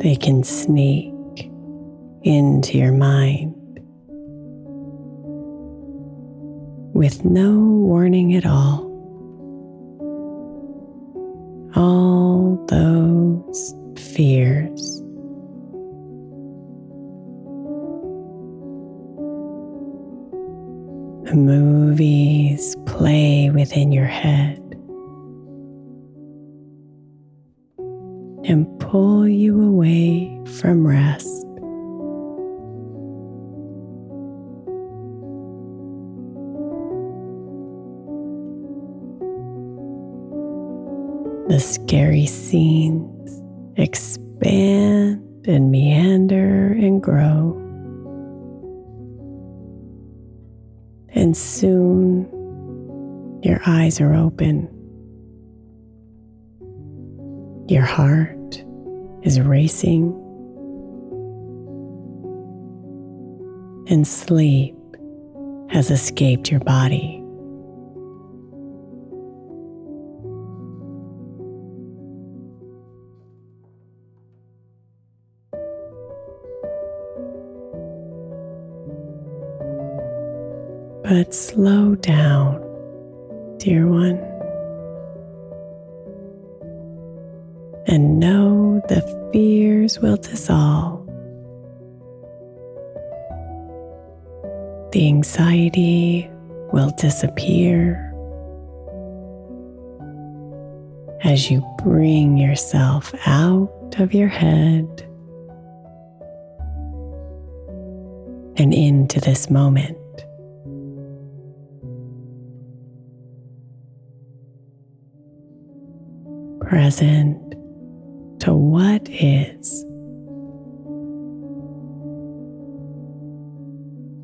They can sneak into your mind with no warning at all. All those fears. The movies play within your head pull you away from rest. The scary scenes expand and meander and grow. And soon your eyes are open. Your heart is racing. And sleep has escaped your body. But slow down, dear one, the fears will dissolve. The anxiety will disappear as you bring yourself out of your head and into this moment. present to what is,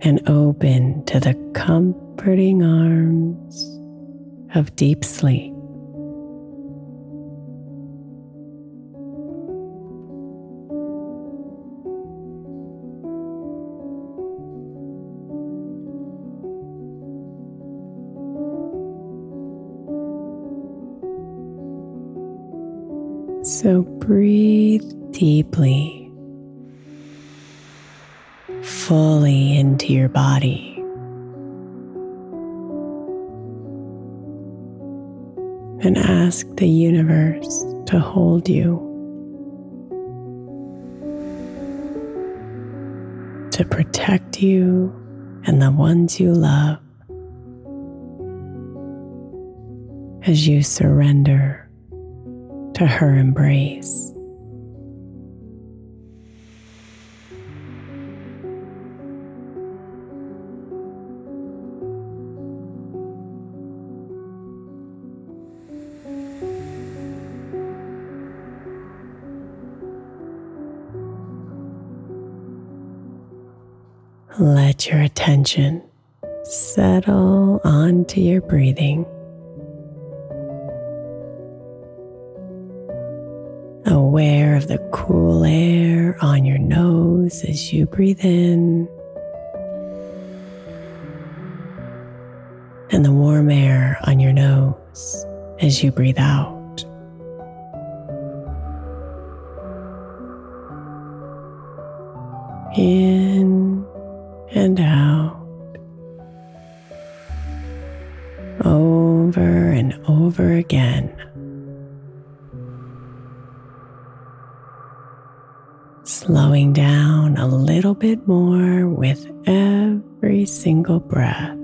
and open to the comforting arms of deep sleep. Your body. And ask the universe to hold you, to protect you and the ones you love as you surrender to her embrace. Attention settle onto your breathing. Aware of the cool air on your nose as you breathe in, and the warm air on your nose as you breathe out. In and out. Over and over again. Slowing down a little bit more with every single breath.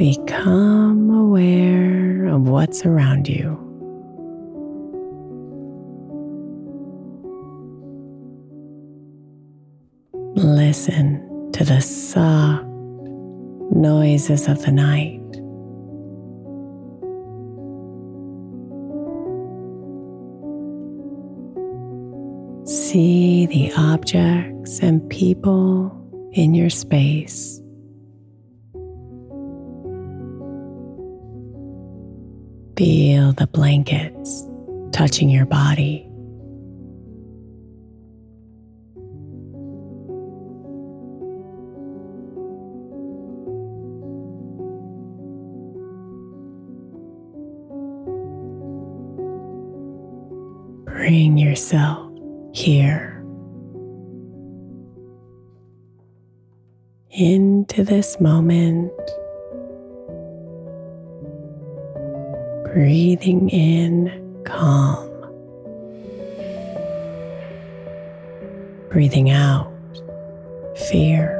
Become aware of what's around you. Listen to the soft noises of the night. See the objects and people in your space. Feel the blankets touching your body. Bring yourself here into this moment. Breathing in calm, breathing out fear.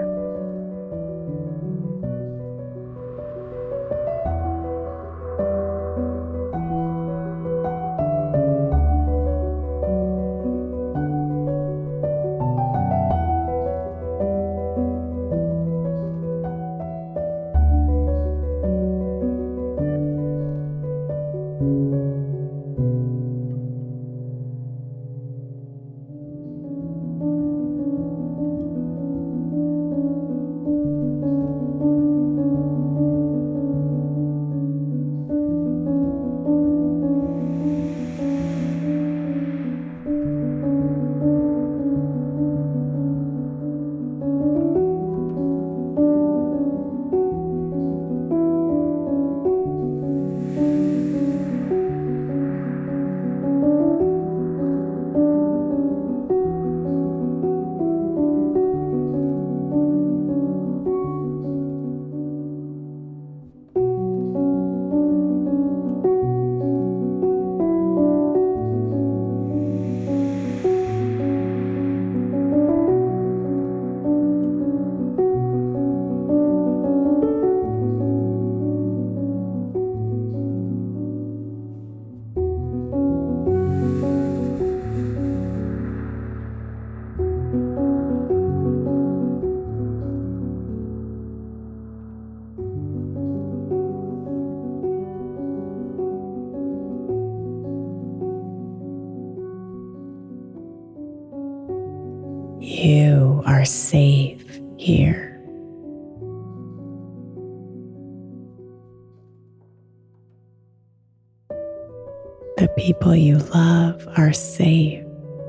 People you love are safe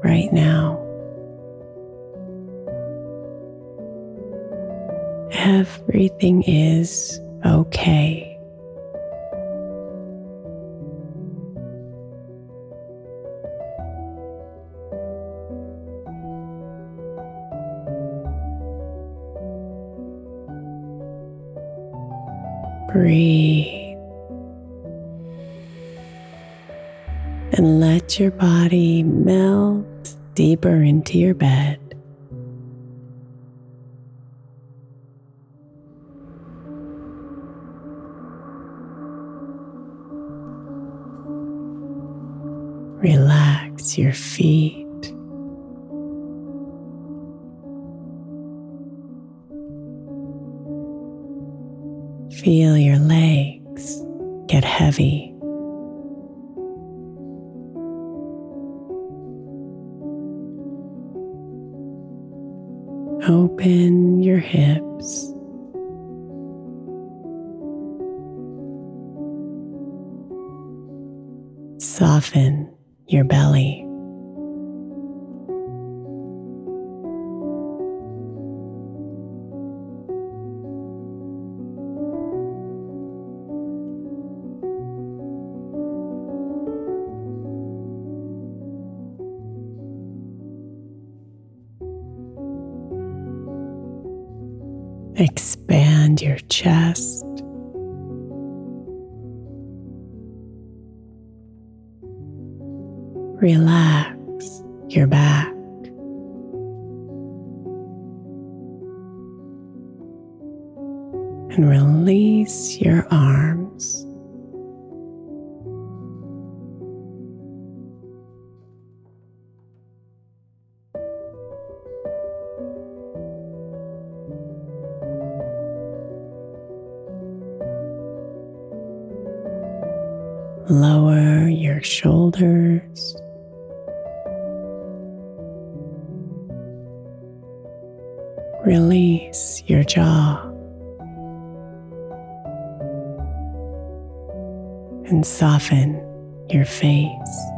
right now. Everything is okay. Breathe. Your body melt deeper into your bed. Relax your feet. Feel your legs get heavy. Open your hips. Soften your belly. Expand jaw. And soften your face.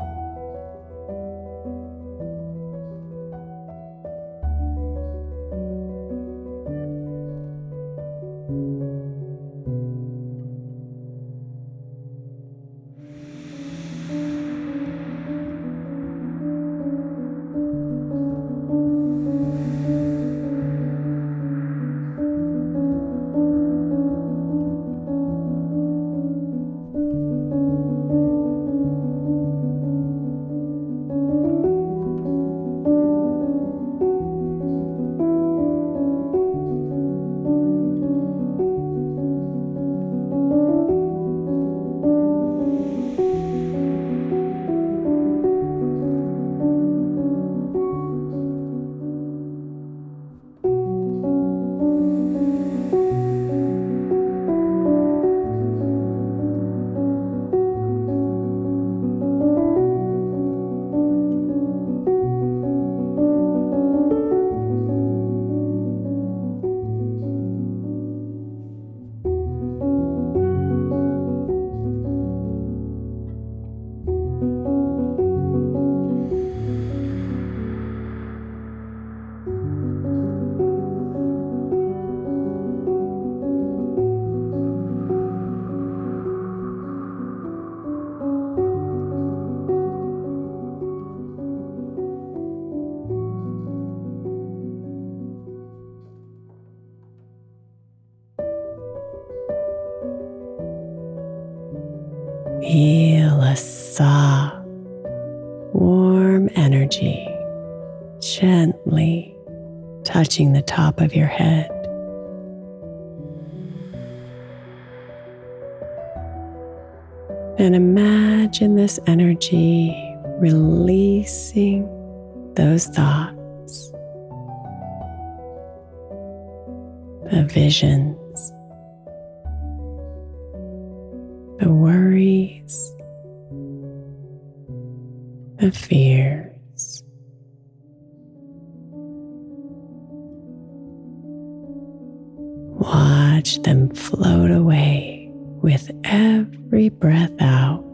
Touching the top of your head. And imagine this energy releasing those thoughts, the visions, float away with every breath out.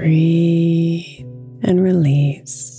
Breathe and release.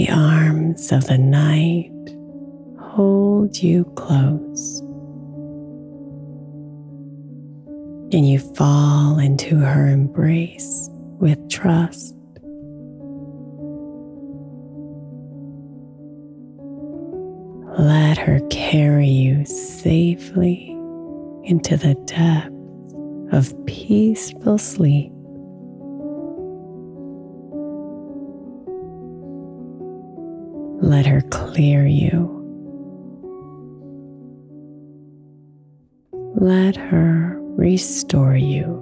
The arms of the night hold you close. And you fall into her embrace with trust. Let her carry you safely into the depths of peaceful sleep. Clear you. Let her restore you.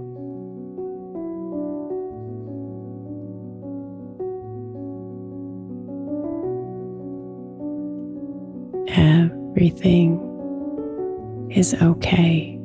Everything is okay.